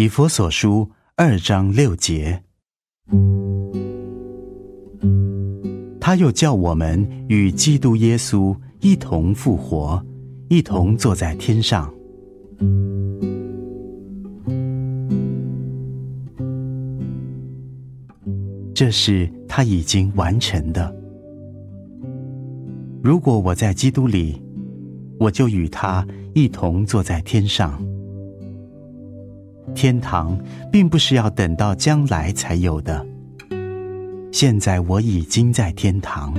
以佛所书二章六节，他又叫我们与基督耶稣一同复活，一同坐在天上。这是他已经完成的。如果我在基督里，我就与他一同坐在天上。天堂并不是要等到将来才有的，现在我已经在天堂。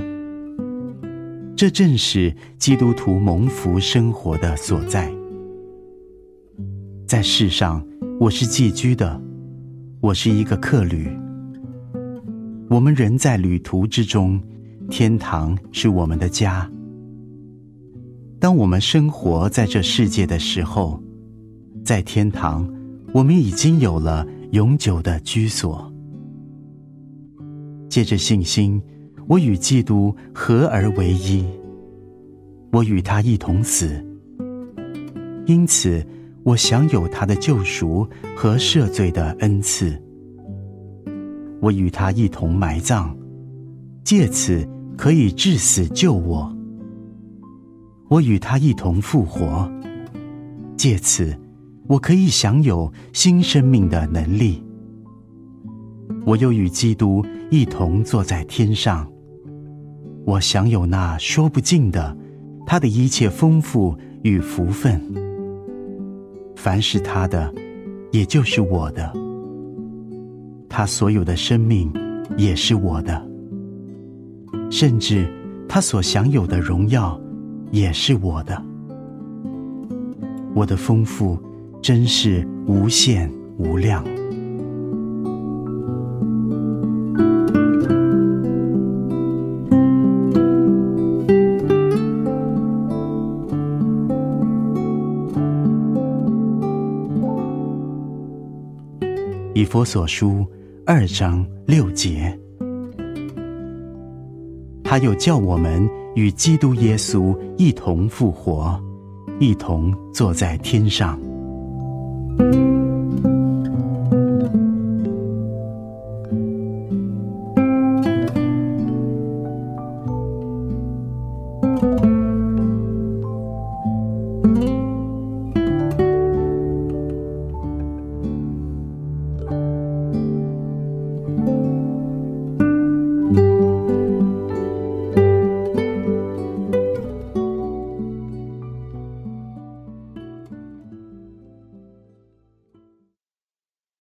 这正是基督徒蒙福生活的所在。在世上，我是寄居的，我是一个客旅。我们人在旅途之中，天堂是我们的家。当我们生活在这世界的时候，在天堂，我们已经有了永久的居所。借着信心，我与基督合而为一，我与他一同死，因此我享有他的救赎和赦罪的恩赐。我与他一同埋葬，借此可以致死救我。我与他一同复活，借此我可以享有新生命的能力。我又与基督一同坐在天上，我享有那说不尽的他的一切丰富与福分。凡是他的，也就是我的。他所有的生命也是我的，甚至他所享有的荣耀也是我的。我的丰富真是无限无量。以佛所书。二章六节，他又叫我们与基督耶稣一同复活，一同坐在天上。